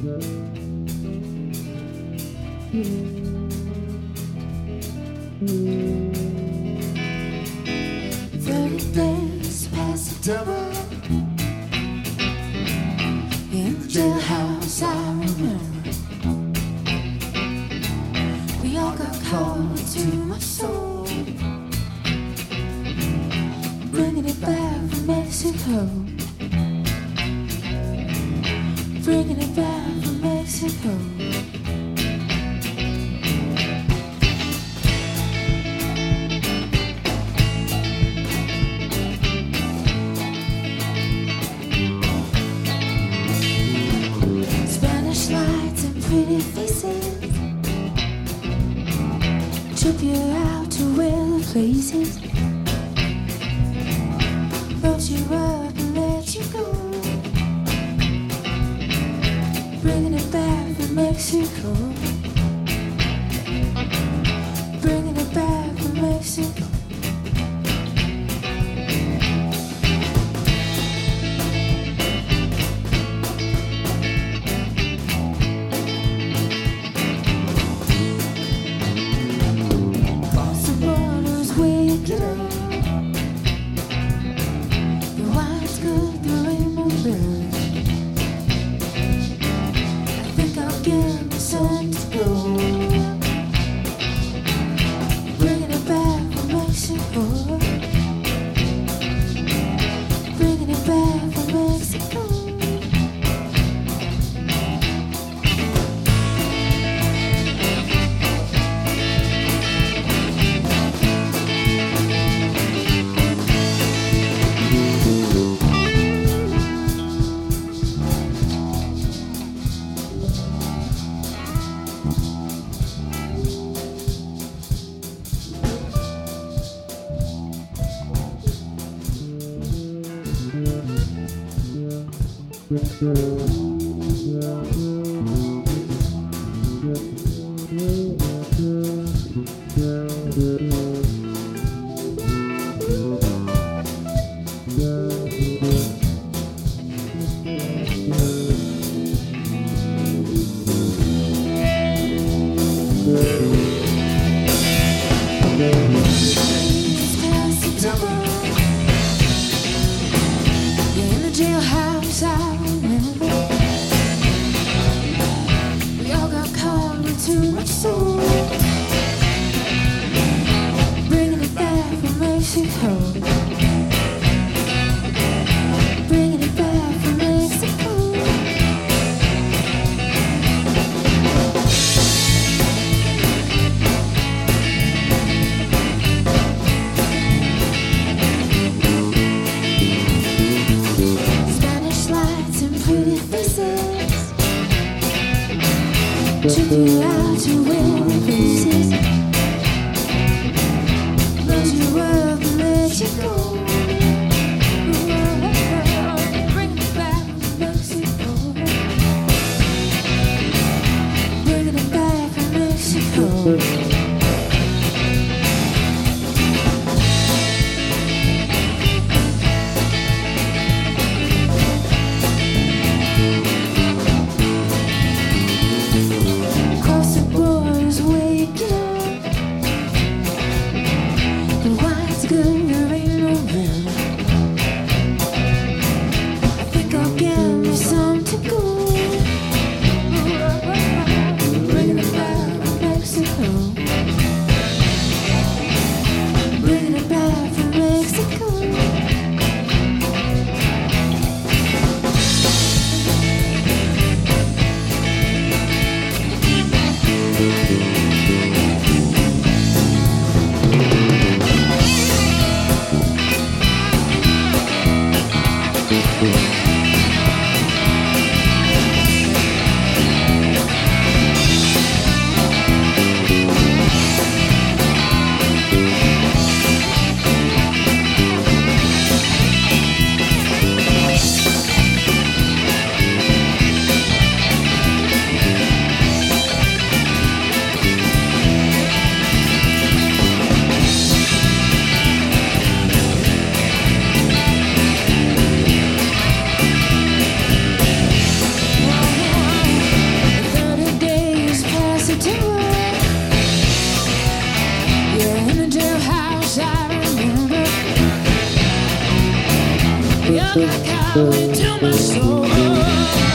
Thirty days past the in the jailhouse. I remember we all got called to my soul, bringing it back from Mexico bringing it back from Mexico. Spanish lights and pretty faces took you out to wild places, brought you up and let you go. Mexico. Yeah. Go. Like highway to my soul.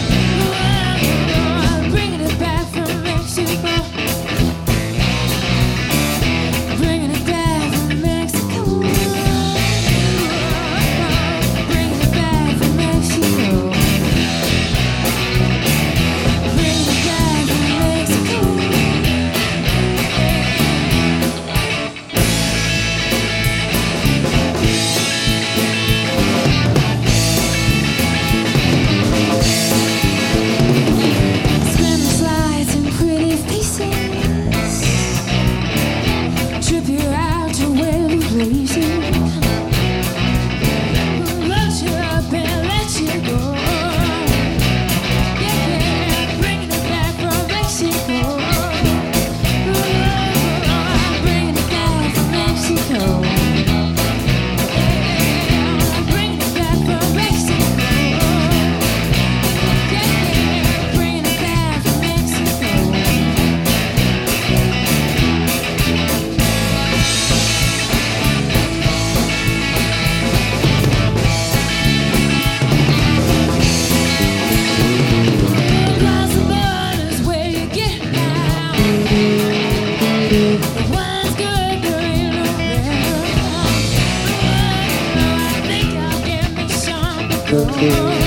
Better.